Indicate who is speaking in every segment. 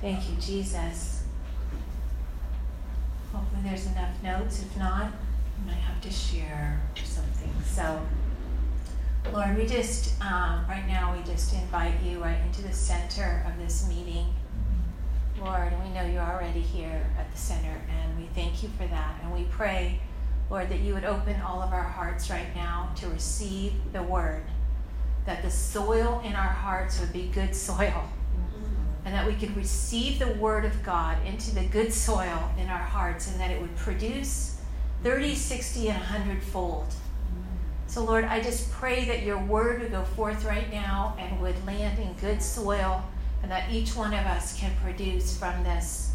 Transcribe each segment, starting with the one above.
Speaker 1: Thank you, Jesus. Hopefully, there's enough notes. If not, I might have to share something. So, Lord, we just, um, right now, we just invite you right into the center of this meeting. Lord, we know you're already here at the center, and we thank you for that. And we pray, Lord, that you would open all of our hearts right now to receive the word, that the soil in our hearts would be good soil, and that we could receive the word of God into the good soil in our hearts, and that it would produce 30, 60, and 100 fold. So, Lord, I just pray that your word would go forth right now and would land in good soil and that each one of us can produce from this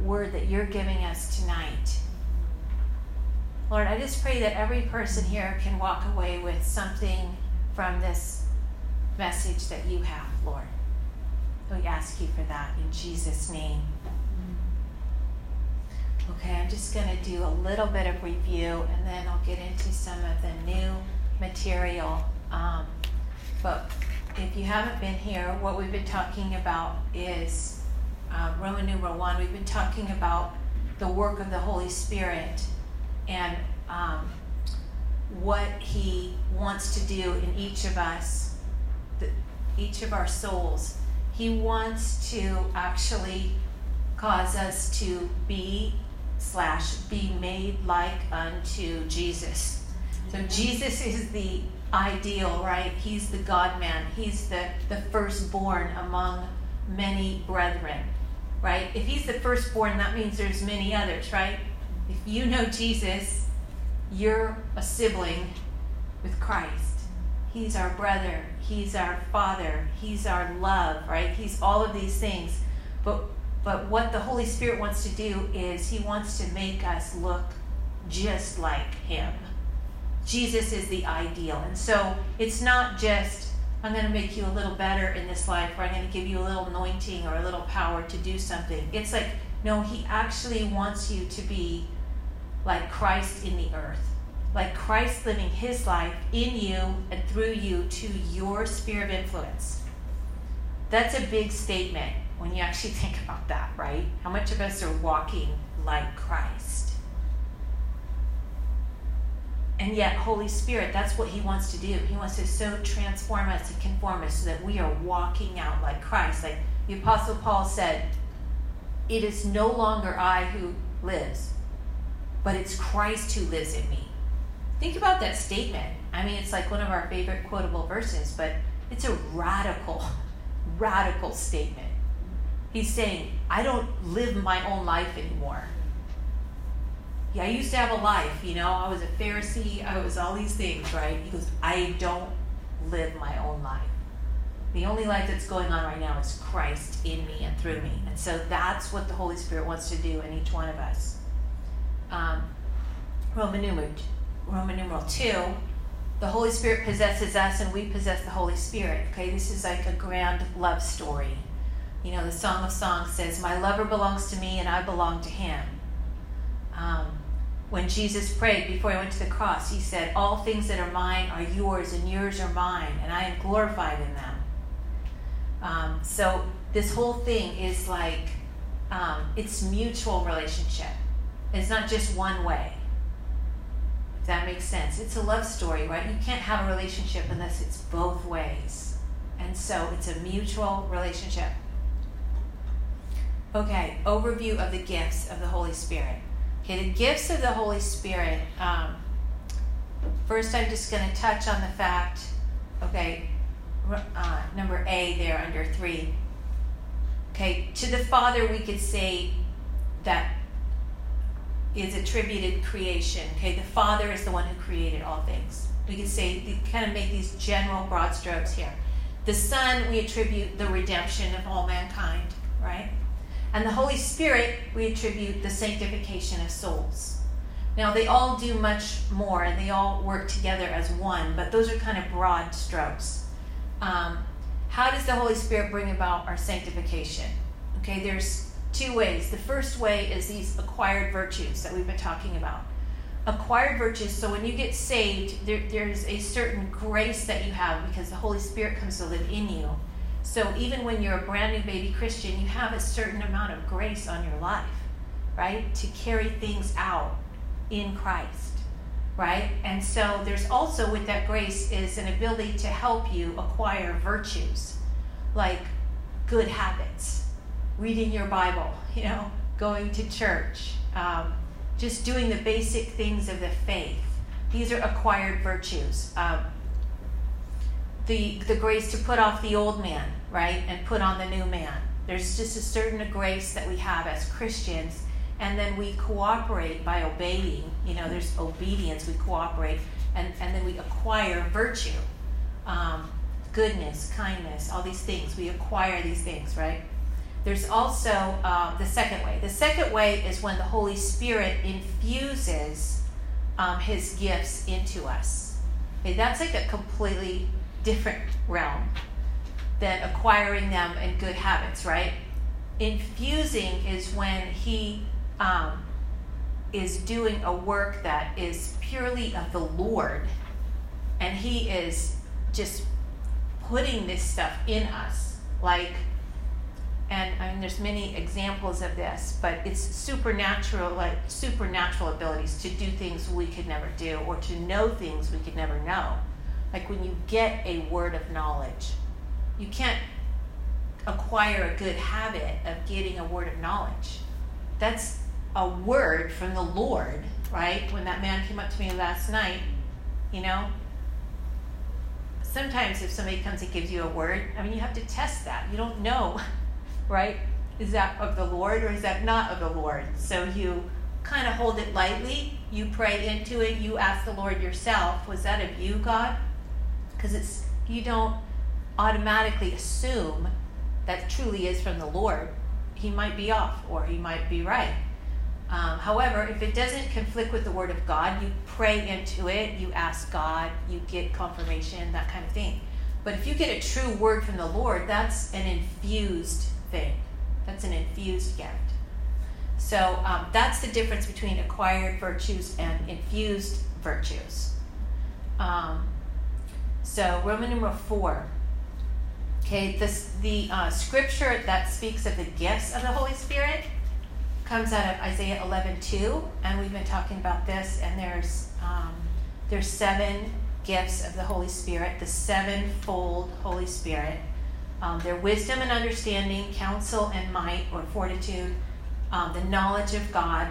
Speaker 1: word that you're giving us tonight. Lord, I just pray that every person here can walk away with something from this message that you have, Lord. We ask you for that in Jesus' name. Okay, I'm just going to do a little bit of review and then I'll get into some of the new material. Um, but if you haven't been here, what we've been talking about is uh, Roman numeral one. We've been talking about the work of the Holy Spirit and um, what He wants to do in each of us, the, each of our souls. He wants to actually cause us to be slash be made like unto Jesus. So Jesus is the ideal, right? He's the God man. He's the, the firstborn among many brethren, right? If he's the firstborn, that means there's many others, right? If you know Jesus, you're a sibling with Christ. He's our brother. He's our father. He's our love, right? He's all of these things. But but what the Holy Spirit wants to do is he wants to make us look just like him. Jesus is the ideal. And so it's not just, I'm going to make you a little better in this life, or I'm going to give you a little anointing or a little power to do something. It's like, no, he actually wants you to be like Christ in the earth. Like Christ living his life in you and through you to your sphere of influence. That's a big statement when you actually think about that, right? How much of us are walking like Christ? And yet, Holy Spirit, that's what He wants to do. He wants to so transform us and conform us so that we are walking out like Christ. Like the Apostle Paul said, It is no longer I who lives, but it's Christ who lives in me. Think about that statement. I mean, it's like one of our favorite quotable verses, but it's a radical, radical statement. He's saying, I don't live my own life anymore yeah, I used to have a life, you know, I was a Pharisee, I was all these things, right? He goes, I don't live my own life. The only life that's going on right now is Christ in me and through me. And so that's what the Holy Spirit wants to do in each one of us. Um, Roman, numeral, Roman numeral 2, the Holy Spirit possesses us and we possess the Holy Spirit. Okay, this is like a grand love story. You know, the Song of Songs says, My lover belongs to me and I belong to him. Um, when Jesus prayed before he went to the cross, he said, All things that are mine are yours, and yours are mine, and I am glorified in them. Um, so this whole thing is like um, it's mutual relationship. It's not just one way. That makes sense. It's a love story, right? You can't have a relationship unless it's both ways. And so it's a mutual relationship. Okay, overview of the gifts of the Holy Spirit. Okay, the gifts of the Holy Spirit. Um, first, I'm just going to touch on the fact, okay, uh, number A there under three. Okay, to the Father, we could say that is attributed creation. Okay, the Father is the one who created all things. We can say, kind of make these general broad strokes here. The Son, we attribute the redemption of all mankind, right? And the Holy Spirit, we attribute the sanctification of souls. Now, they all do much more and they all work together as one, but those are kind of broad strokes. Um, how does the Holy Spirit bring about our sanctification? Okay, there's two ways. The first way is these acquired virtues that we've been talking about. Acquired virtues, so when you get saved, there, there's a certain grace that you have because the Holy Spirit comes to live in you So even when you're a brand new baby Christian, you have a certain amount of grace on your life, right? To carry things out in Christ, right? And so there's also with that grace is an ability to help you acquire virtues like good habits, reading your Bible, you know, going to church, um, just doing the basic things of the faith. These are acquired virtues. Um, the, the grace to put off the old man, right, and put on the new man. There's just a certain grace that we have as Christians, and then we cooperate by obeying. You know, there's obedience, we cooperate, and, and then we acquire virtue, um, goodness, kindness, all these things. We acquire these things, right? There's also uh, the second way. The second way is when the Holy Spirit infuses um, his gifts into us. Okay, that's like a completely different realm than acquiring them and good habits, right? Infusing is when he um, is doing a work that is purely of the Lord, and he is just putting this stuff in us, like and I mean, there's many examples of this, but it's supernatural, like supernatural abilities to do things we could never do, or to know things we could never know. Like when you get a word of knowledge, you can't acquire a good habit of getting a word of knowledge. That's a word from the Lord, right? When that man came up to me last night, you know, sometimes if somebody comes and gives you a word, I mean, you have to test that. You don't know right? Is that of the Lord or is that not of the Lord? So you kind of hold it lightly. You pray into it. You ask the Lord yourself, was that of you, God? Because it's you don't automatically assume that truly is from the Lord. He might be off or he might be right. Um, however, if it doesn't conflict with the Word of God, you pray into it, you ask God, you get confirmation, that kind of thing. But if you get a true word from the Lord, that's an infused thing. That's an infused gift. So um, that's the difference between acquired virtues and infused virtues. Um, so Roman number four. Okay, this the uh, scripture that speaks of the gifts of the Holy Spirit comes out of Isaiah 11:2, and we've been talking about this. And there's um, there's seven gifts of the Holy Spirit, the sevenfold Holy Spirit um, their wisdom and understanding, counsel and might or fortitude, um, the knowledge of God,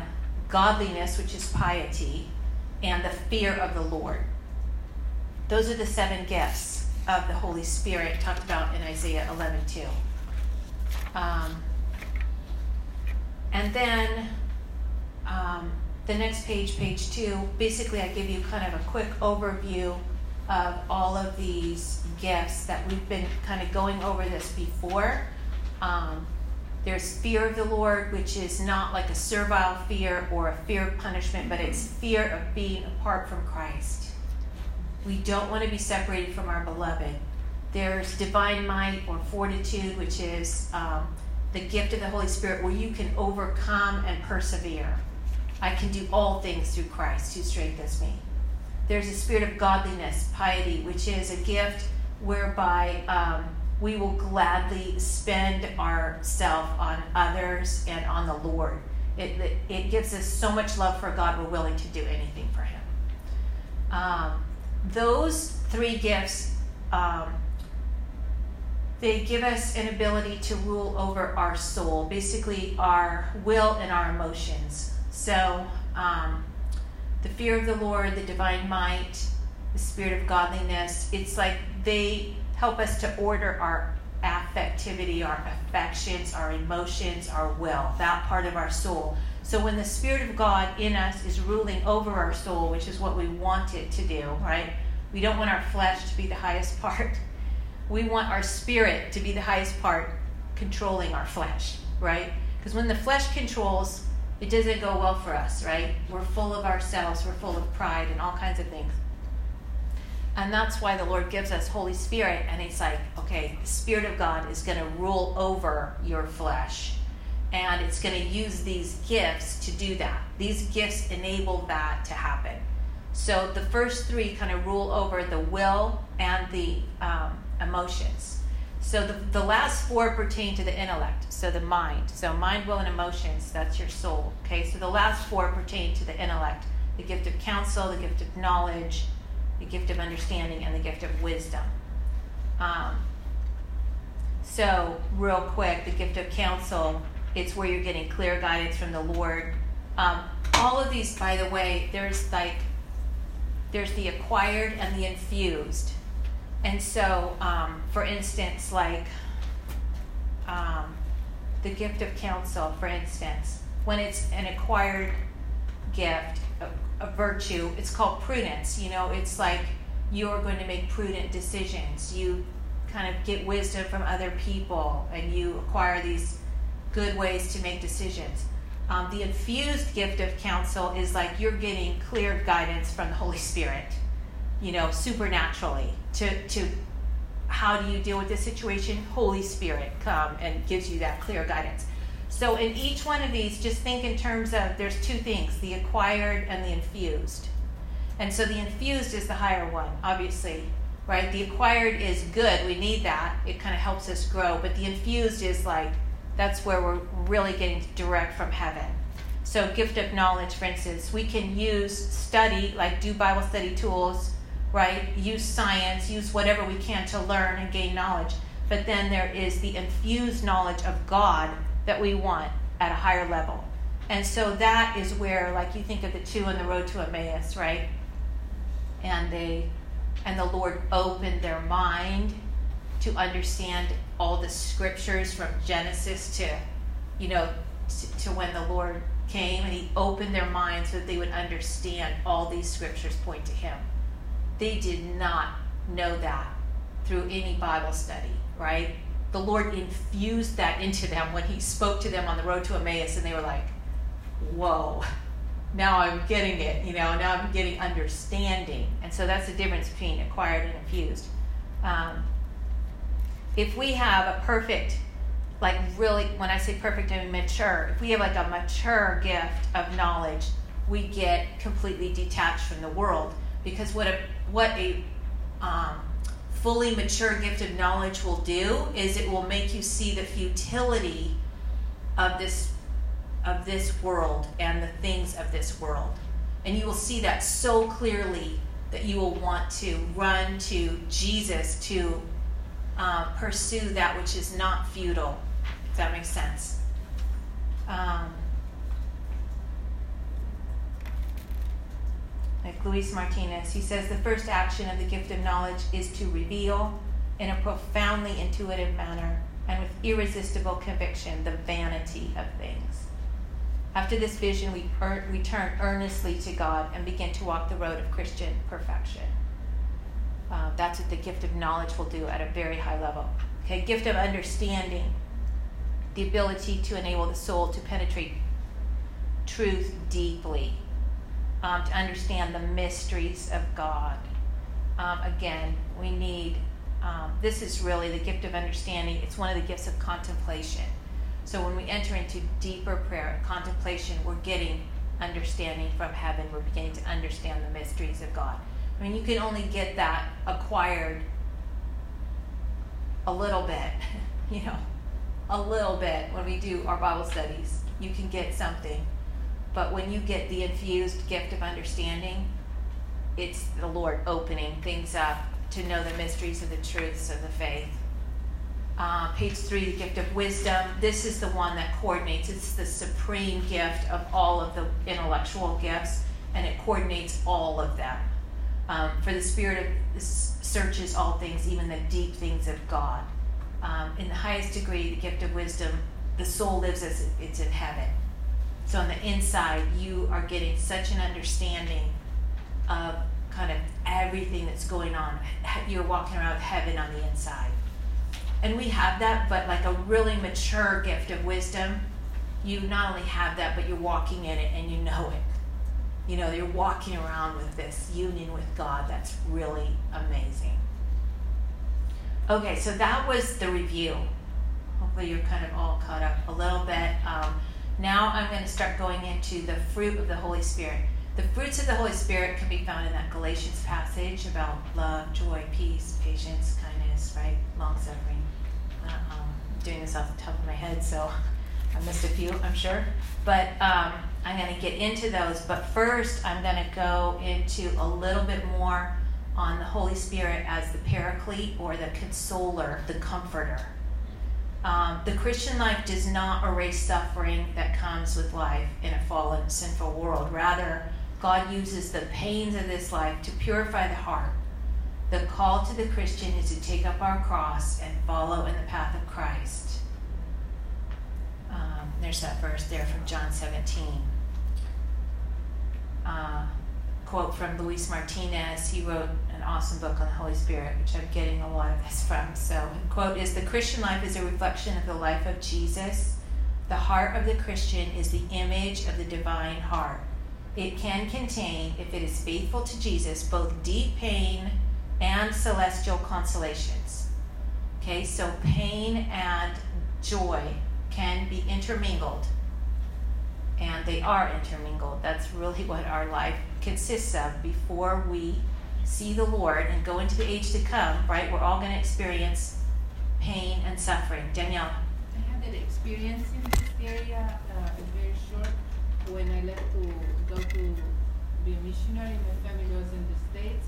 Speaker 1: godliness, which is piety, and the fear of the Lord. Those are the seven gifts of the Holy Spirit talked about in Isaiah 11 2. Um, and then um, the next page, page two, basically I give you kind of a quick overview of all of these gifts that we've been kind of going over this before. Um, there's fear of the Lord, which is not like a servile fear or a fear of punishment, but it's fear of being apart from Christ. We don't want to be separated from our beloved. There's divine might or fortitude, which is um, the gift of the Holy Spirit, where you can overcome and persevere. I can do all things through Christ who strengthens me. There's a spirit of godliness, piety, which is a gift whereby um, we will gladly spend ourself on others and on the Lord. It, it, it, gives us so much love for God, we're willing to do anything for Him. Um, those three gifts, um, they give us an ability to rule over our soul, basically our will and our emotions. So, um, the fear of the Lord, the divine might, the spirit of godliness. It's like they help us to order our affectivity, our affections, our emotions, our will, that part of our soul. So when the Spirit of God in us is ruling over our soul, which is what we want it to do, right? We don't want our flesh to be the highest part. We want our spirit to be the highest part, controlling our flesh, right? Because when the flesh controls, it doesn't go well for us, right? We're full of ourselves, we're full of pride and all kinds of things. And that's why the Lord gives us Holy Spirit, and He's like, okay, the Spirit of God is going to rule over your flesh. And it's going to use these gifts to do that. These gifts enable that to happen. So the first three kind of rule over the will and the um, emotions. So the, the last four pertain to the intellect, so the mind. So mind, will, and emotions, that's your soul. Okay, so the last four pertain to the intellect the gift of counsel, the gift of knowledge, the gift of understanding, and the gift of wisdom. Um, so, real quick, the gift of counsel, it's where you're getting clear guidance from the Lord. Um, all of these, by the way, there's like, there's the acquired and the infused. And so, um, for instance, like um, the gift of counsel, for instance, when it's an acquired gift, a, a virtue, it's called prudence. You know, it's like you're going to make prudent decisions. You kind of get wisdom from other people and you acquire these good ways to make decisions. Um, the infused gift of counsel is like you're getting clear guidance from the Holy Spirit you know, supernaturally to, to how do you deal with this situation? Holy Spirit come and gives you that clear guidance. So in each one of these, just think in terms of there's two things, the acquired and the infused. And so the infused is the higher one, obviously, right? The acquired is good. We need that. It kind of helps us grow. But the infused is like, that's where we're really getting direct from heaven. So, gift of knowledge, for instance, we can use study, like do Bible study tools, right? Use science, use whatever we can to learn and gain knowledge. But then there is the infused knowledge of God that we want at a higher level. And so that is where, like, you think of the two on the road to Emmaus, right? And they, and the Lord opened their mind to understand all the scriptures from Genesis to, you know, to, to when the Lord came, and He opened their minds so that they would understand all these scriptures point to Him. They did not know that through any Bible study, right? The Lord infused that into them when He spoke to them on the road to Emmaus, and they were like, whoa, now I'm getting it, you know, now I'm getting understanding. And so that's the difference between acquired and infused. Um, if we have a perfect, like really, when I say perfect, I mean mature, if we have like a mature gift of knowledge, we get completely detached from the world. Because what a what a um, fully mature gift of knowledge will do is it will make you see the futility of this of this world and the things of this world. And you will see that so clearly that you will want to run to jesus to uh, pursue that which is not futile if that makes sense. Um, like Luis Martinez. He says the first action of the gift of knowledge is to reveal in a profoundly intuitive manner and with irresistible conviction the vanity of things. After this vision, we, er- we turn earnestly to God and begin to walk the road of Christian perfection. Uh, that's what the gift of knowledge will do at a very high level. Okay, gift of understanding, the ability to enable the soul to penetrate truth deeply um, to understand the mysteries of God. Um, again, we need, um, this is really the gift of understanding. It's one of the gifts of contemplation. So when we enter into deeper prayer and contemplation, we're getting understanding from heaven. We're beginning to understand the mysteries of God. I mean, you can only get that acquired a little bit, you know, a little bit when we do our Bible studies. You can get something but when you get the infused gift of understanding, it's the Lord opening things up to know the mysteries of the truths of the faith. Uh, page three, the gift of wisdom. This is the one that coordinates. It's the supreme gift of all of the intellectual gifts, and it coordinates all of them. Um, for the Spirit of searches all things, even the deep things of God. Um, in the highest degree, the gift of wisdom, the soul lives as it's in heaven. So on the inside, you are getting such an understanding of kind of everything that's going on. You're walking around with heaven on the inside. And we have that, but like a really mature gift of wisdom, you not only have that, but you're walking in it and you know it. You know, you're walking around with this union with God. That's really amazing. Okay, so that was the review. Hopefully, you're kind of all caught up a little bit. Um, now I'm going to start going into the fruit of the Holy Spirit. The fruits of the Holy Spirit can be found in that Galatians passage about love, joy, peace, patience, kindness, right? Long suffering. Uh, um, doing this off the top of my head, so I missed a few, I'm sure. But um, I'm going to get into those. But first, I'm going to go into a little bit more on the Holy Spirit as the paraclete or the consoler, the comforter. Um, the Christian life does not erase suffering that comes with life in a fallen, sinful world. Rather, God uses the pains of this life to purify the heart. The call to the Christian is to take up our cross and follow in the path of Christ. Um, there's that verse there from John 17. Uh, quote from Luis Martinez. He wrote an awesome book on the Holy Spirit, which I'm getting a lot of this from. So, quote is the Christian life is a reflection of the life of Jesus. The heart of the Christian is the image of the divine heart. It can contain, if it is faithful to Jesus, both deep pain and celestial consolations. Okay, so pain and joy can be intermingled, and they are intermingled. That's really what our life consists of before we see the Lord and go into the age to come, right? We're all going to experience pain and suffering. Danielle.
Speaker 2: I had an experience in this area, uh, very short, when I left to go to be a missionary. My family was in the States.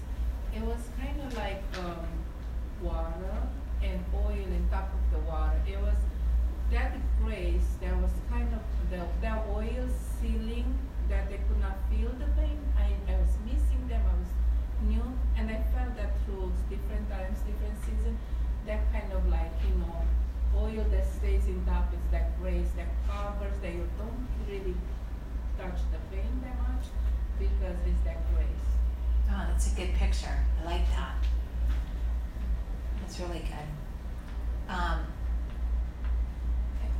Speaker 2: It was kind of like um, water and oil on top of the water. It was that grace that was kind of the that oil sealing that they could not feel the pain. I, I was missing them. I was new, and I felt that through different times, different seasons. That kind of like you know, oil that stays in top is that grace that covers that you don't really touch the pain that much because it's that grace.
Speaker 1: Oh, that's a good picture. I like that. That's really good. Um,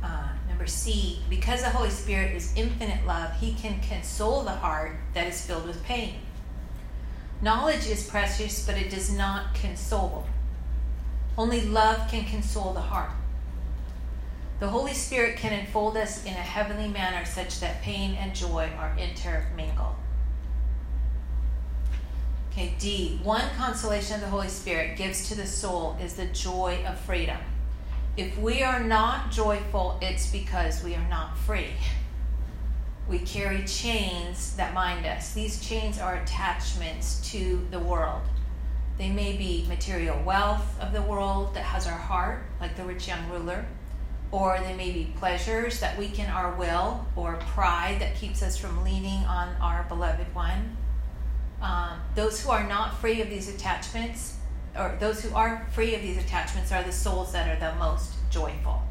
Speaker 1: uh, number C, because the Holy Spirit is infinite love, He can console the heart that is filled with pain. Knowledge is precious, but it does not console. Only love can console the heart. The Holy Spirit can enfold us in a heavenly manner such that pain and joy are intermingled. Okay, D. One consolation of the Holy Spirit gives to the soul is the joy of freedom. If we are not joyful, it's because we are not free. We carry chains that bind us. These chains are attachments to the world. They may be material wealth of the world that has our heart, like the rich young ruler, or they may be pleasures that weaken our will, or pride that keeps us from leaning on our beloved one. Um, those who are not free of these attachments or those who are free of these attachments are the souls that are the most joyful.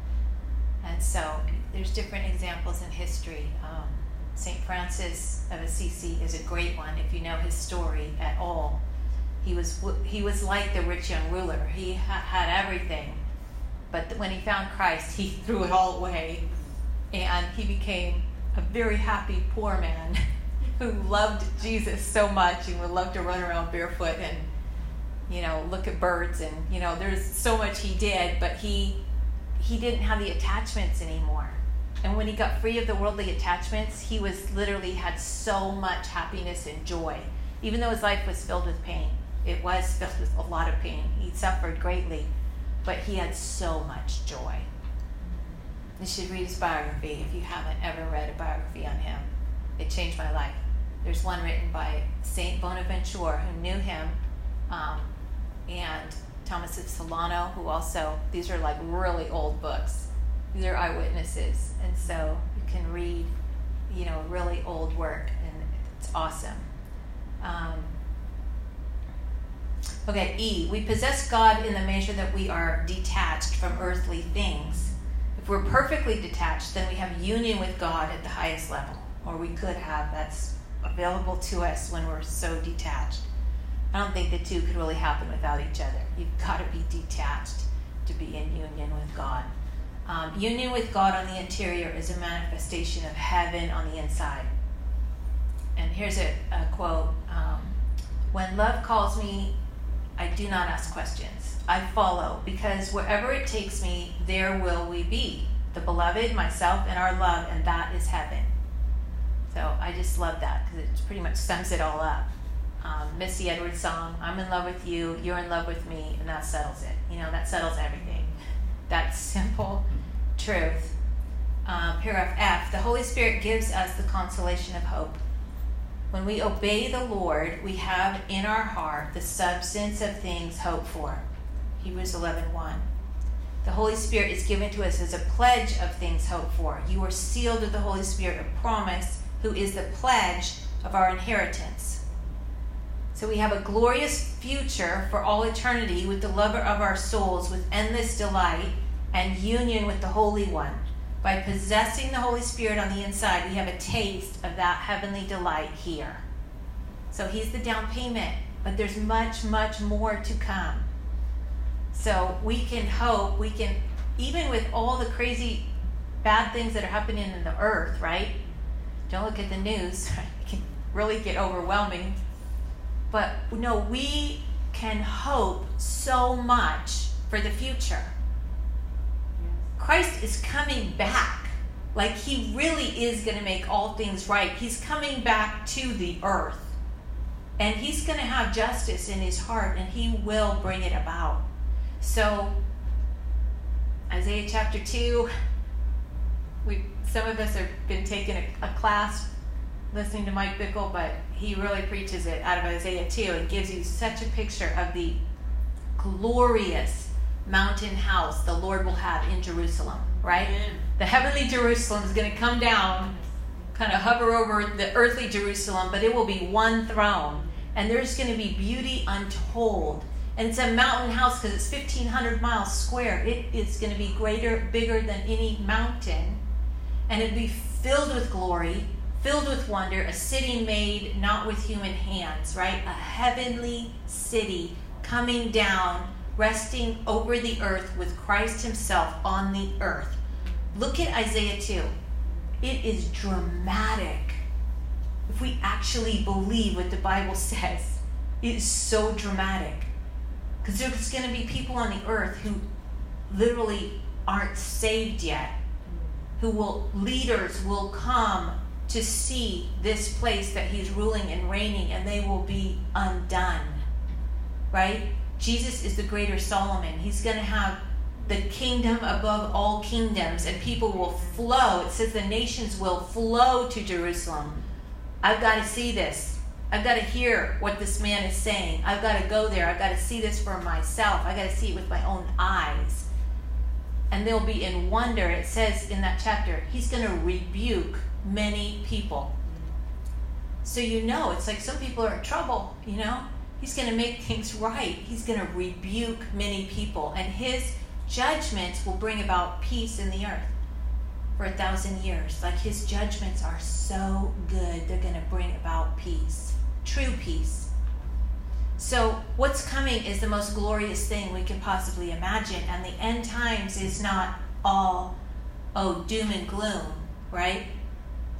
Speaker 1: And so there's different examples in history. Um, St. Francis of Assisi is a great one if you know his story at all. He was, he was like the rich young ruler. He ha- had everything, but when he found Christ, he threw it all away and he became a very happy poor man who loved Jesus so much and would love to run around barefoot and you know, look at birds and, you know, there's so much he did, but he he didn't have the attachments anymore. And when he got free of the worldly attachments, he was literally had so much happiness and joy. Even though his life was filled with pain. It was filled with a lot of pain. He suffered greatly, but he had so much joy. You should read his biography if you haven't ever read a biography on him. It changed my life. There's one written by Saint Bonaventure who knew him um, and Thomas of Celano, who also, these are like really old books. These are eyewitnesses. And so you can read, you know, really old work, and it's awesome. Um, okay, E. We possess God in the measure that we are detached from earthly things. If we're perfectly detached, then we have union with God at the highest level, or we could have. That's available to us when we're so detached. I don't think the two could really happen without each other. You've got to be detached to be in union with God. Um, union with God on the interior is a manifestation of heaven on the inside. And here's a, a quote um, When love calls me, I do not ask questions. I follow, because wherever it takes me, there will we be. The beloved, myself, and our love, and that is heaven. So I just love that because it pretty much sums it all up um, Misty Edwards song, I'm in love with you, you're in love with me, and that settles it. You know, that settles everything. That's simple truth. Uh, paragraph F The Holy Spirit gives us the consolation of hope. When we obey the Lord, we have in our heart the substance of things hoped for. Hebrews 11 1. The Holy Spirit is given to us as a pledge of things hoped for. You are sealed with the Holy Spirit of promise, who is the pledge of our inheritance. So we have a glorious future for all eternity with the lover of our souls, with endless delight and union with the Holy One. By possessing the Holy Spirit on the inside, we have a taste of that heavenly delight here. So He's the down payment, but there's much, much more to come. So we can hope, we can, even with all the crazy bad things that are happening in the earth, right? Don't look at the news, it can really get overwhelming. But no, we can hope so much for the future. Christ is coming back. Like he really is going to make all things right. He's coming back to the earth. And he's going to have justice in his heart and he will bring it about. So, Isaiah chapter 2, we some of us have been taking a, a class listening to Mike Bickle, but he really preaches it out of Isaiah 2 and gives you such a picture of the glorious mountain house the Lord will have in Jerusalem, right? Amen. The heavenly Jerusalem is going to come down, kind of hover over the earthly Jerusalem, but it will be one throne. And there's going to be beauty untold and it's a mountain house because it's 1,500 miles square. It is going to be greater, bigger than any mountain. And it'll be filled with glory, filled with wonder, a city made not with human hands, right? A heavenly city coming down, resting over the earth with Christ Himself on the earth. Look at Isaiah 2. It is dramatic. If we actually believe what the Bible says, it is so dramatic. Because there's going to be people on the earth who literally aren't saved yet, who will, leaders will come to see this place that he's ruling and reigning, and they will be undone. Right? Jesus is the greater Solomon. He's going to have the kingdom above all kingdoms, and people will flow. It says the nations will flow to Jerusalem. I've got to see this. I've got to hear what this man is saying. I've got to go there. I've got to see this for myself. I've got to see it with my own eyes. And they'll be in wonder. It says in that chapter, he's going to rebuke many people. So you know, it's like some people are in trouble, you know? He's going to make things right. He's going to rebuke many people. And his judgments will bring about peace in the earth for a thousand years. Like his judgments are so good, they're going to bring about peace true peace. So, what's coming is the most glorious thing we can possibly imagine, and the end times is not all, oh, doom and gloom, right?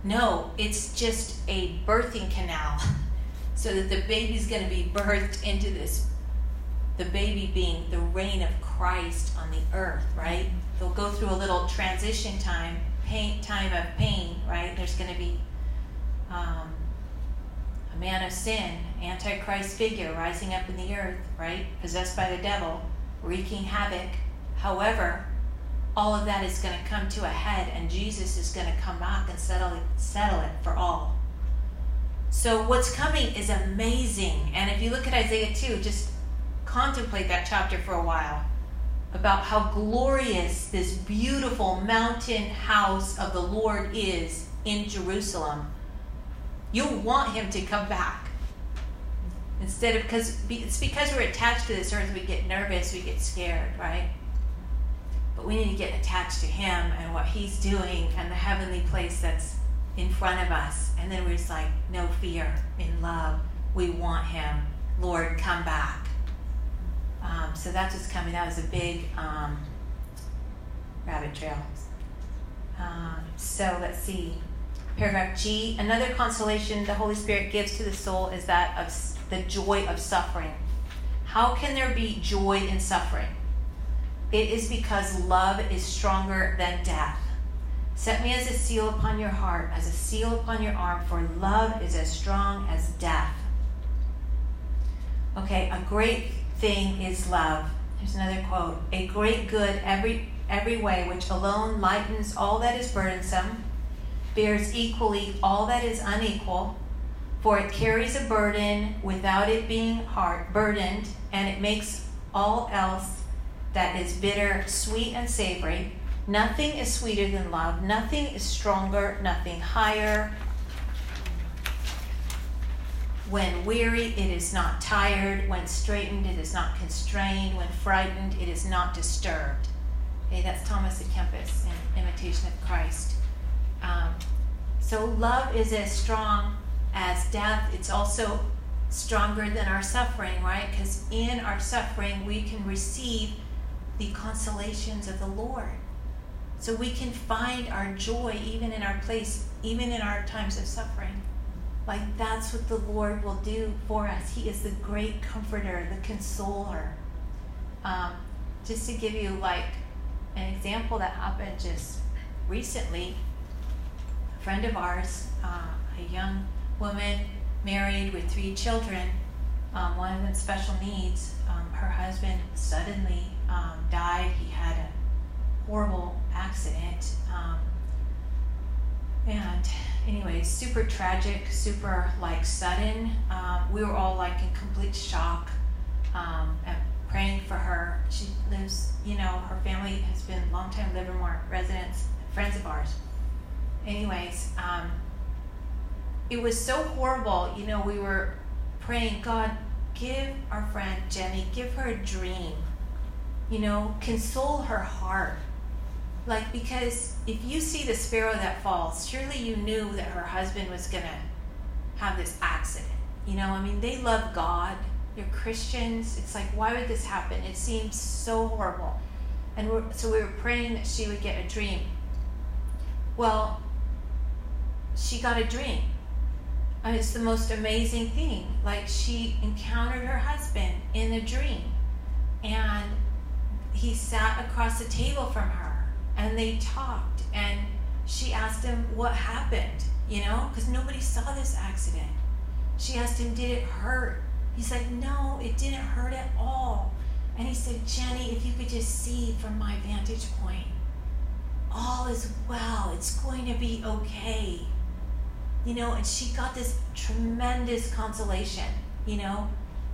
Speaker 1: No, it's just a birthing canal so that the baby's going to be birthed into this, the baby being the reign of Christ on the earth, right? They'll go through a little transition time, pain, time of pain, right? There's going to be um, a man of sin, antichrist figure rising up in the earth, right? Possessed by the devil, wreaking havoc. However, all of that is going to come to a head, and Jesus is going to come back and settle it, settle it for all. So, what's coming is amazing. And if you look at Isaiah 2, just contemplate that chapter for a while about how glorious this beautiful mountain house of the Lord is in Jerusalem You'll want him to come back. Instead of, because it's because we're attached to this earth, we get nervous, we get scared, right? But we need to get attached to him and what he's doing and the heavenly place that's in front of us. And then we're just like, no fear, in love. We want him. Lord, come back. Um, so that's what's coming. That was a big um, rabbit trail. Um, so let's see. Paragraph G, another consolation the Holy Spirit gives to the soul is that of the joy of suffering. How can there be joy in suffering? It is because love is stronger than death. Set me as a seal upon your heart, as a seal upon your arm, for love is as strong as death. Okay, a great thing is love. Here's another quote. A great good every every way, which alone lightens all that is burdensome, bears equally all that is unequal, for it carries a burden without it being hard burdened, and it makes all else that is bitter sweet and savory. Nothing is sweeter than love, nothing is stronger, nothing higher. When weary, it is not tired. When straitened, it is not constrained. When frightened, it is not disturbed. Okay, that's Thomas à Kempis in Imitation of Christ. Um, so love is as strong as death. It's also stronger than our suffering, right? Because in our suffering, we can receive the consolations of the Lord. So we can find our joy even in our place, even in our times of suffering. Like that's what the Lord will do for us. He is the great comforter, the consoler. Um, just to give you like an example that happened just recently, a friend of ours, uh, a young woman married with three children, um, one of them special needs. Um, her husband suddenly um, died. He had a horrible accident. Um, and anyways, super tragic, super like sudden. Um, we were all like in complete shock um, and praying for her. She lives, you know, her family has been longtime Livermore residents, friends of ours. Anyways, um, it was so horrible. You know, we were praying, God, give our friend Jenny, give her a dream. You know, console her heart like, because if you see the sparrow that falls, surely you knew that her husband was going to have this accident. You know, I mean, they love God. You're Christians. It's like, why would this happen? It seems so horrible. And so we were praying that she would get a dream. Well, she got a dream. And it's the most amazing thing. Like, she encountered her husband in a dream. And he sat across the table from her and they talked and she asked him what happened you know? Because nobody saw this accident. She asked him did it hurt? He said no it didn't hurt at all. And he said jenny if you could just see from my vantage point all is well. It's going to be okay. You know and she got this tremendous consolation you know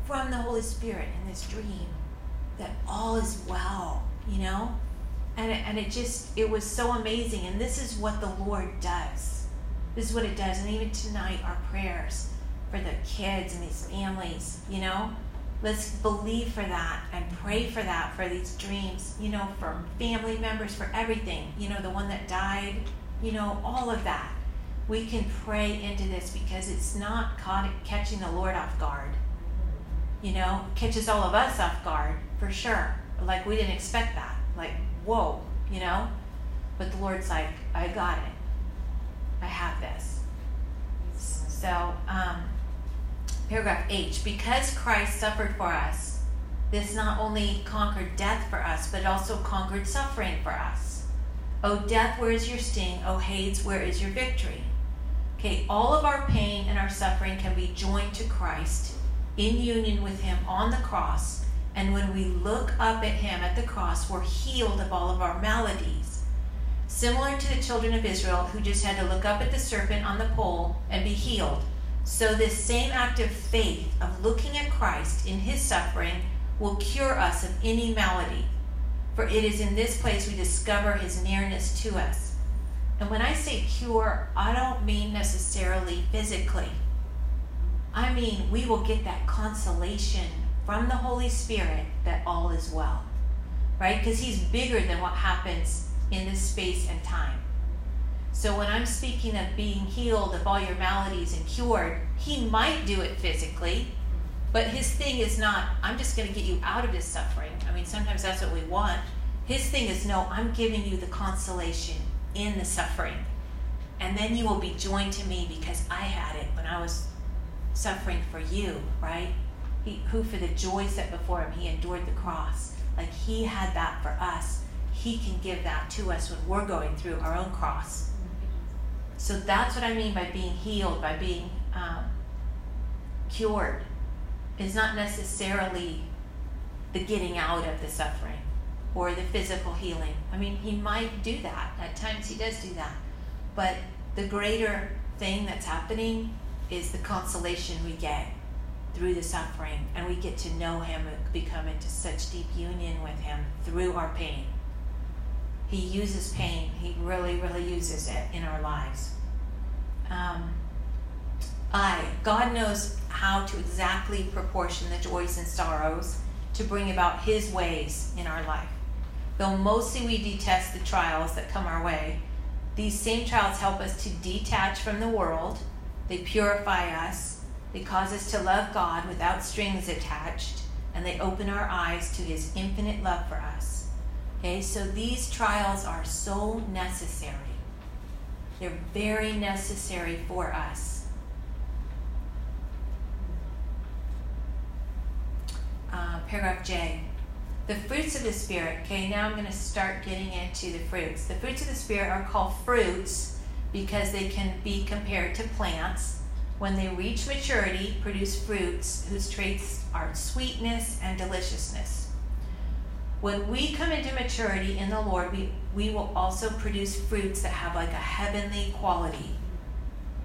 Speaker 1: from the holy spirit in this dream that all is well you know and it, and it just it was so amazing. And this is what the lord does. This is what it does. And even tonight our prayers for the kids and these families you know? Let's believe for that and pray for that for these dreams you know for family members for everything. You know the one that died you know all of that. We can pray into this because it's not caught, catching the lord off guard. You know catches all of us off guard for sure. Like we didn't expect that. Like whoa, you know? But the Lord's like, I got it. I have this. So, um, paragraph H, because Christ suffered for us, this not only conquered death for us, but also conquered suffering for us. O death, where is your sting? O Hades, where is your victory? Okay, all of our pain and our suffering can be joined to Christ in union with Him on the cross and when we look up at him at the cross, we're healed of all of our maladies. Similar to the children of Israel who just had to look up at the serpent on the pole and be healed. So, this same act of faith, of looking at Christ in his suffering, will cure us of any malady. For it is in this place we discover his nearness to us. And when I say cure, I don't mean necessarily physically. I mean, we will get that consolation from the Holy Spirit that all is well, right? Because He's bigger than what happens in this space and time. So when I'm speaking of being healed of all your maladies and cured, He might do it physically, but His thing is not, I'm just going to get you out of this suffering. I mean, sometimes that's what we want. His thing is, no, I'm giving you the consolation in the suffering. And then you will be joined to me because I had it when I was suffering for you, right? He, who for the joy set before him, he endured the cross. Like he had that for us. He can give that to us when we're going through our own cross. So that's what I mean by being healed, by being um, cured. Is not necessarily the getting out of the suffering. or the physical healing. I mean, he might do that. At times he does do that. But the greater thing that's happening is the consolation we get through the suffering and we get to know him and become into such deep union with him through our pain. He uses pain. He really, really uses it in our lives. Um, I, God knows how to exactly proportion the joys and sorrows to bring about His ways in our life. Though mostly we detest the trials that come our way, these same trials help us to detach from the world. They purify us. They cause us to love God without strings attached. And they open our eyes to His infinite love for us. Okay, so these trials are so necessary. They're very necessary for us. Uh, paragraph J. The fruits of the Spirit. Okay, now I'm going to start getting into the fruits. The fruits of the Spirit are called fruits because they can be compared to plants. When they reach maturity, produce fruits whose traits are sweetness and deliciousness. When we come into maturity in the Lord, we, we will also produce fruits that have like a heavenly quality.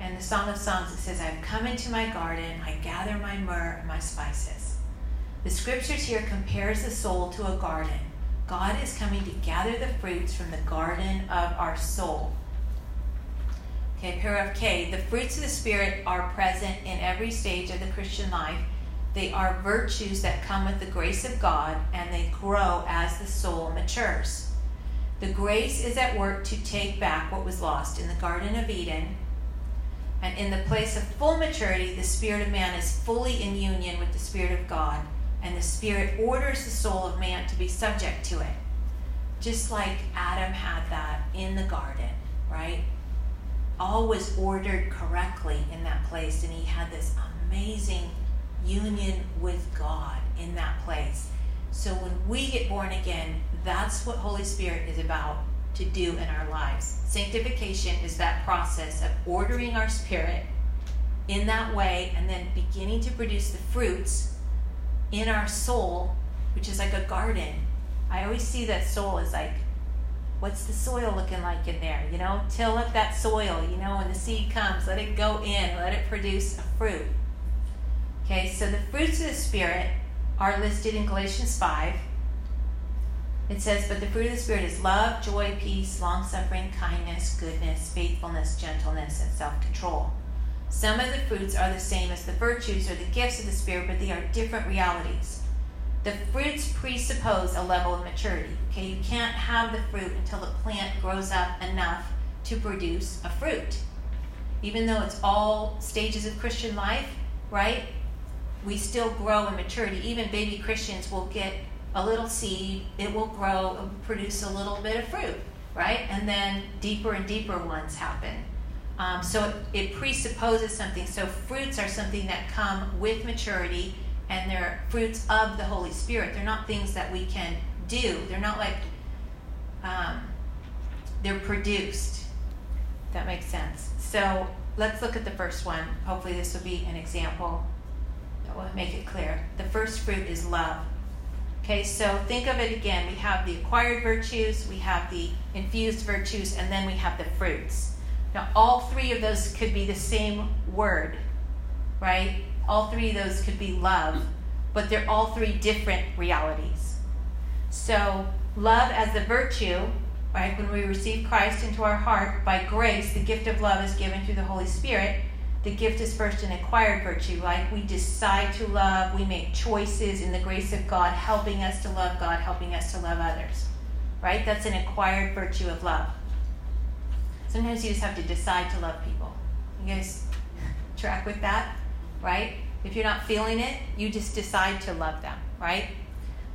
Speaker 1: And the Song of Songs, it says, I've come into my garden, I gather my myrrh and my spices. The scriptures here compares the soul to a garden. God is coming to gather the fruits from the garden of our soul. Okay, paragraph K. The fruits of the Spirit are present in every stage of the Christian life. They are virtues that come with the grace of God and they grow as the soul matures. The grace is at work to take back what was lost in the Garden of Eden. And in the place of full maturity, the spirit of man is fully in union with the Spirit of God and the Spirit orders the soul of man to be subject to it. Just like Adam had that in the garden, right? All was ordered correctly in that place, and he had this amazing union with God in that place. So when we get born again, that's what Holy Spirit is about to do in our lives. Sanctification is that process of ordering our spirit in that way and then beginning to produce the fruits in our soul, which is like a garden. I always see that soul as like, what's the soil looking like in there? You know, till up that soil, you know, when the seed comes, let it go in, let it produce a fruit. Okay, so the fruits of the Spirit are listed in Galatians 5. It says, But the fruit of the Spirit is love, joy, peace, long suffering, kindness, goodness, faithfulness, gentleness, and self control. Some of the fruits are the same as the virtues or the gifts of the Spirit, but they are different realities. The fruits presuppose a level of maturity. Okay, you can't have the fruit until the plant grows up enough to produce a fruit. Even though it's all stages of Christian life, right? We still grow in maturity. Even baby Christians will get a little seed, it will grow and produce a little bit of fruit, right? And then deeper and deeper ones happen. Um, so it, it, presupposes something. So fruits are something that come with maturity, and they're fruits of the Holy Spirit. They're not things that we can do. They're not like um, they're produced. that makes sense. So let's look at the first one. Hopefully, this will be an example that will make it clear. The first fruit is love. Okay, so think of it again. We have the acquired virtues, we have the infused virtues, and then we have the fruits. Now, all three of those could be the same word, right? All three of those could be love, but they're all three different realities. So, love as the virtue, right? When we receive Christ into our heart by grace, the gift of love is given through the Holy Spirit. The gift is first an acquired virtue, like we decide to love, we make choices in the grace of God, helping us to love God, helping us to love others, right? That's an acquired virtue of love. Sometimes you just have to decide to love people. You guys track with that, right? If you're not feeling it, you just decide to love them, right?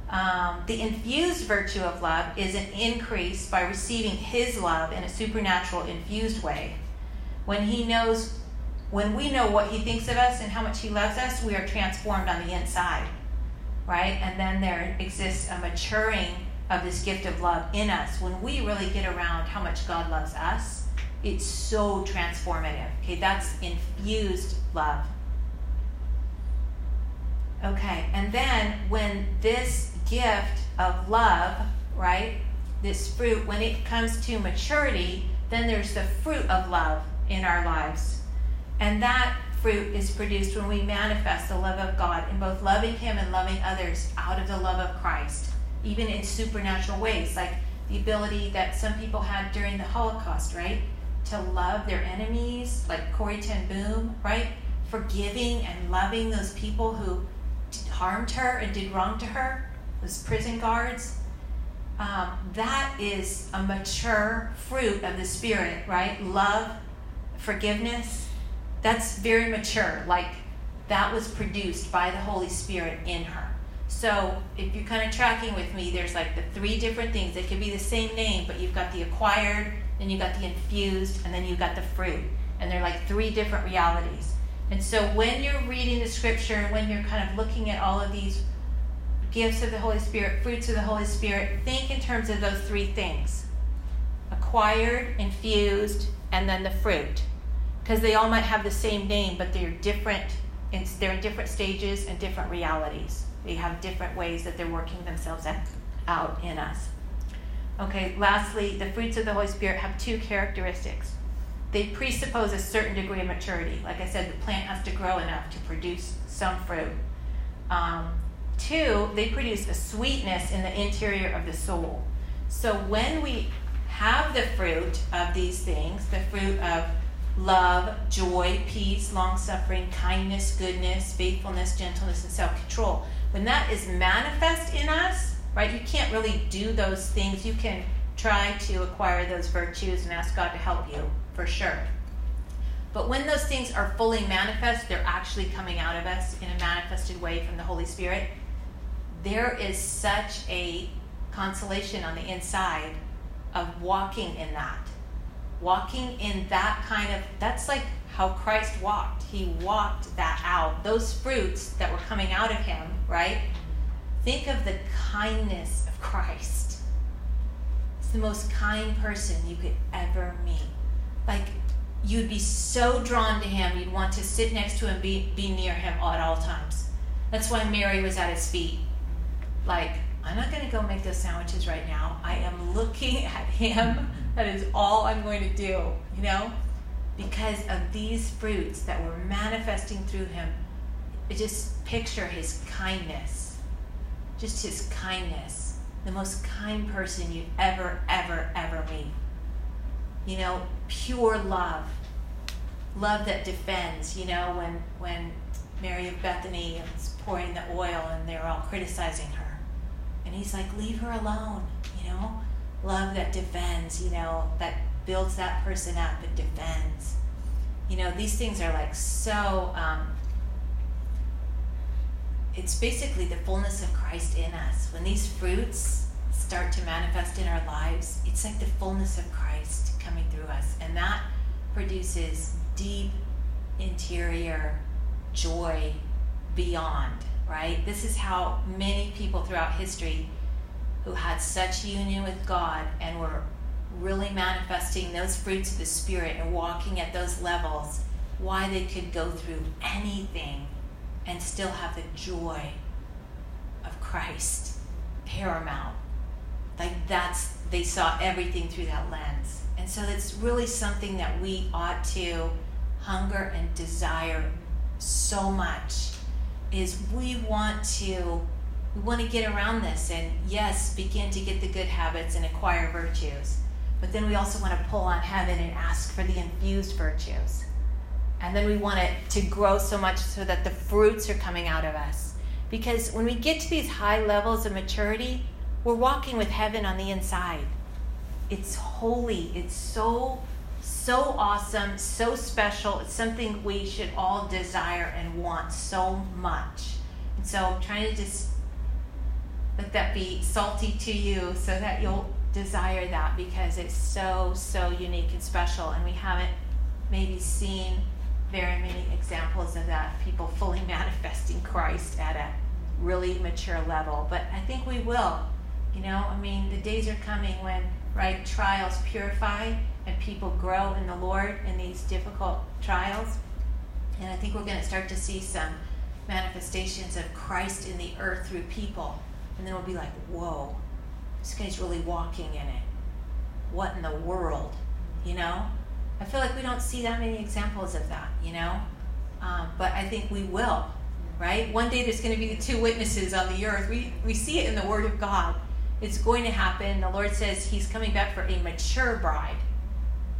Speaker 1: Um, the infused virtue of love is an increase by receiving His love in a supernatural infused way. When He knows, when we know what He thinks of us and how much He loves us, we are transformed on the inside, right? And then there exists a maturing of this gift of love in us when we really get around how much God loves us it's so transformative. Okay, that's infused love. Okay, and then when this gift of love right? This fruit, when it comes to maturity, then there's the fruit of love in our lives. And that fruit is produced when we manifest the love of God in both loving Him and loving others out of the love of Christ, even in supernatural ways, like the ability that some people had during the Holocaust, right? To love their enemies, like Corrie Ten Boom, right? Forgiving and loving those people who harmed her and did wrong to her, those prison guards. Um, that is a mature fruit of the Spirit, right? Love, forgiveness. That's very mature. Like that was produced by the Holy Spirit in her. So if you're kind of tracking with me, there's like the three different things. It could be the same name, but you've got the acquired, then you've got the infused, and then you've got the fruit. And they're like three different realities. And so when you're reading the scripture, and when you're kind of looking at all of these gifts of the Holy Spirit, fruits of the Holy Spirit, think in terms of those three things acquired, infused, and then the fruit. Because they all might have the same name, but they're different. They're in different stages and different realities. They have different ways that they're working themselves out in us. Okay, lastly, the fruits of the Holy Spirit have two characteristics. They presuppose a certain degree of maturity. Like I said, the plant has to grow enough to produce some fruit. Um, two, they produce a sweetness in the interior of the soul. So when we have the fruit of these things, the fruit of love, joy, peace, long suffering, kindness, goodness, faithfulness, gentleness, and self control, when that is manifest in us, right, you can't really do those things. You can try to acquire those virtues and ask God to help you, for sure. But when those things are fully manifest, they're actually coming out of us in a manifested way from the Holy Spirit. There is such a consolation on the inside of walking in that. Walking in that kind of, that's like how Christ walked. He walked that out. Those fruits that were coming out of him, right? Think of the kindness of Christ. He's the most kind person you could ever meet. Like, you'd be so drawn to him, you'd want to sit next to him, be, be near him at all times. That's why Mary was at his feet. Like, I'm not going to go make those sandwiches right now. I am looking at him. That is all I'm going to do, you know? because of these fruits that were manifesting through him. Just picture his kindness, just his kindness, the most kind person you'd ever, ever, ever meet. You know, pure love, love that defends. You know, when when Mary of Bethany was pouring the oil and they were all criticizing her, and he's like, "Leave her alone." You know, love that defends. You know, that builds that person up and defends. You know, these things are like so. Um, it's basically the fullness of Christ in us. When these fruits start to manifest in our lives, it's like the fullness of Christ coming through us. And that produces deep interior joy beyond, right? This is how many people throughout history who had such union with God and were really manifesting those fruits of the Spirit and walking at those levels, why they could go through anything and still have the joy of Christ paramount. Like that's, they saw everything through that lens. And so it's really something that we ought to hunger and desire so much is we want to we want to get around this and yes begin to get the good habits and acquire virtues but then we also want to pull on heaven and ask for the infused virtues. And then we want it to grow so much so that the fruits are coming out of us. Because when we get to these high levels of maturity, we're walking with heaven on the inside. It's holy. It's so, so awesome, so special. It's something we should all desire and want so much. And so I'm trying to just let that be salty to you so that you'll desire that because it's so, so unique and special. And we haven't maybe seen very many examples of that, people fully manifesting Christ at a really mature level. But I think we will. You know, I mean, the days are coming when, right, trials purify and people grow in the Lord in these difficult trials. And I think we're going to start to see some manifestations of Christ in the earth through people. And then we'll be like, whoa, this guy's really walking in it. What in the world? You know? I feel like we don't see that many examples of that, you know? Um, but I think we will, right? One day there's going to be the two witnesses on the earth. We, we see it in the Word of God. It's going to happen. The Lord says He's coming back for a mature bride.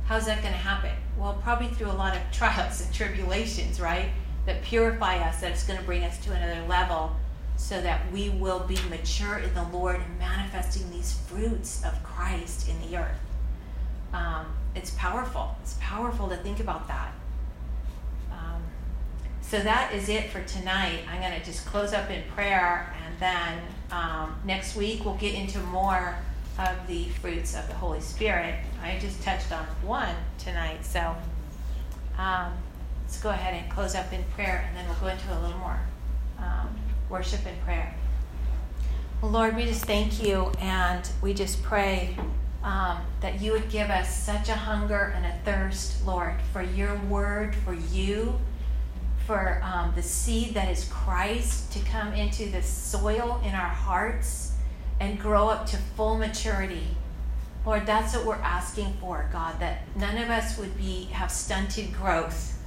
Speaker 1: How's that going to happen? Well, probably through a lot of trials and tribulations, right? That purify us, that it's going to bring us to another level so that we will be mature in the Lord and manifesting these fruits of Christ in the earth. Um, it's powerful. It's powerful to think about that. Um, so that is it for tonight. I'm going to just close up in prayer, and then um, next week we'll get into more of the fruits of the Holy Spirit. I just touched on one tonight, so um, let's go ahead and close up in prayer, and then we'll go into a little more um, worship and prayer. Lord, we just thank you, and we just pray um, that you would give us such a hunger and a thirst, Lord, for your word, for you, for um, the seed that is Christ to come into the soil in our hearts and grow up to full maturity. Lord, that's what we're asking for, God, that none of us would be have stunted growth,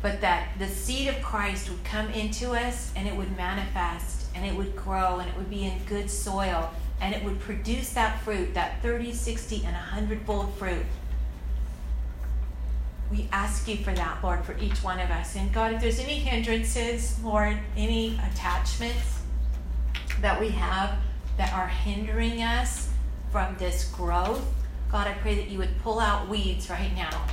Speaker 1: but that the seed of Christ would come into us and it would manifest and it would grow and it would be in good soil and it would produce that fruit, that 30, 60, and 100 fold fruit. We ask you for that, Lord, for each one of us. And God, if there's any hindrances, Lord, any attachments that we have that are hindering us from this growth, God, I pray that you would pull out weeds right now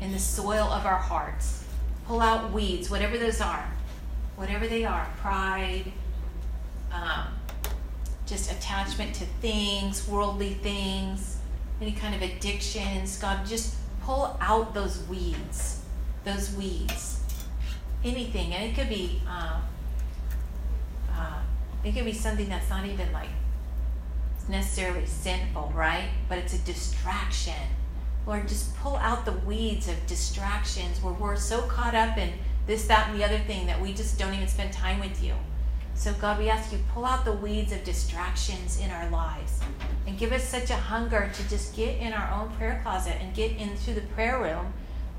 Speaker 1: in the soil of our hearts. Pull out weeds, whatever those are, whatever they are pride, um, just attachment to things, worldly things, any kind of addictions. God, just pull out those weeds, those weeds, anything, and it could be, um, uh, it could be something that's not even like necessarily sinful, right? But it's a distraction. Lord, just pull out the weeds of distractions where we're so caught up in this, that, and the other thing that we just don't even spend time with you. So, God, we ask you, pull out the weeds of distractions in our lives and give us such a hunger to just get in our own prayer closet and get into the prayer room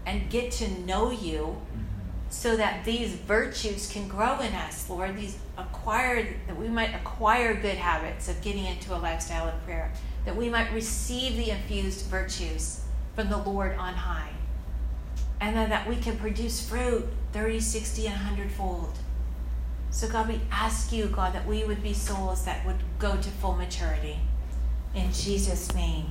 Speaker 1: and get to know you so that these virtues can grow in us, Lord. These acquired, that we might acquire good habits of getting into a lifestyle of prayer, that we might receive the infused virtues from the Lord on high, and then that we can produce fruit 30, 60, and 100 fold. So, God, we ask you, God, that we would be souls that would go to full maturity. In Jesus' name.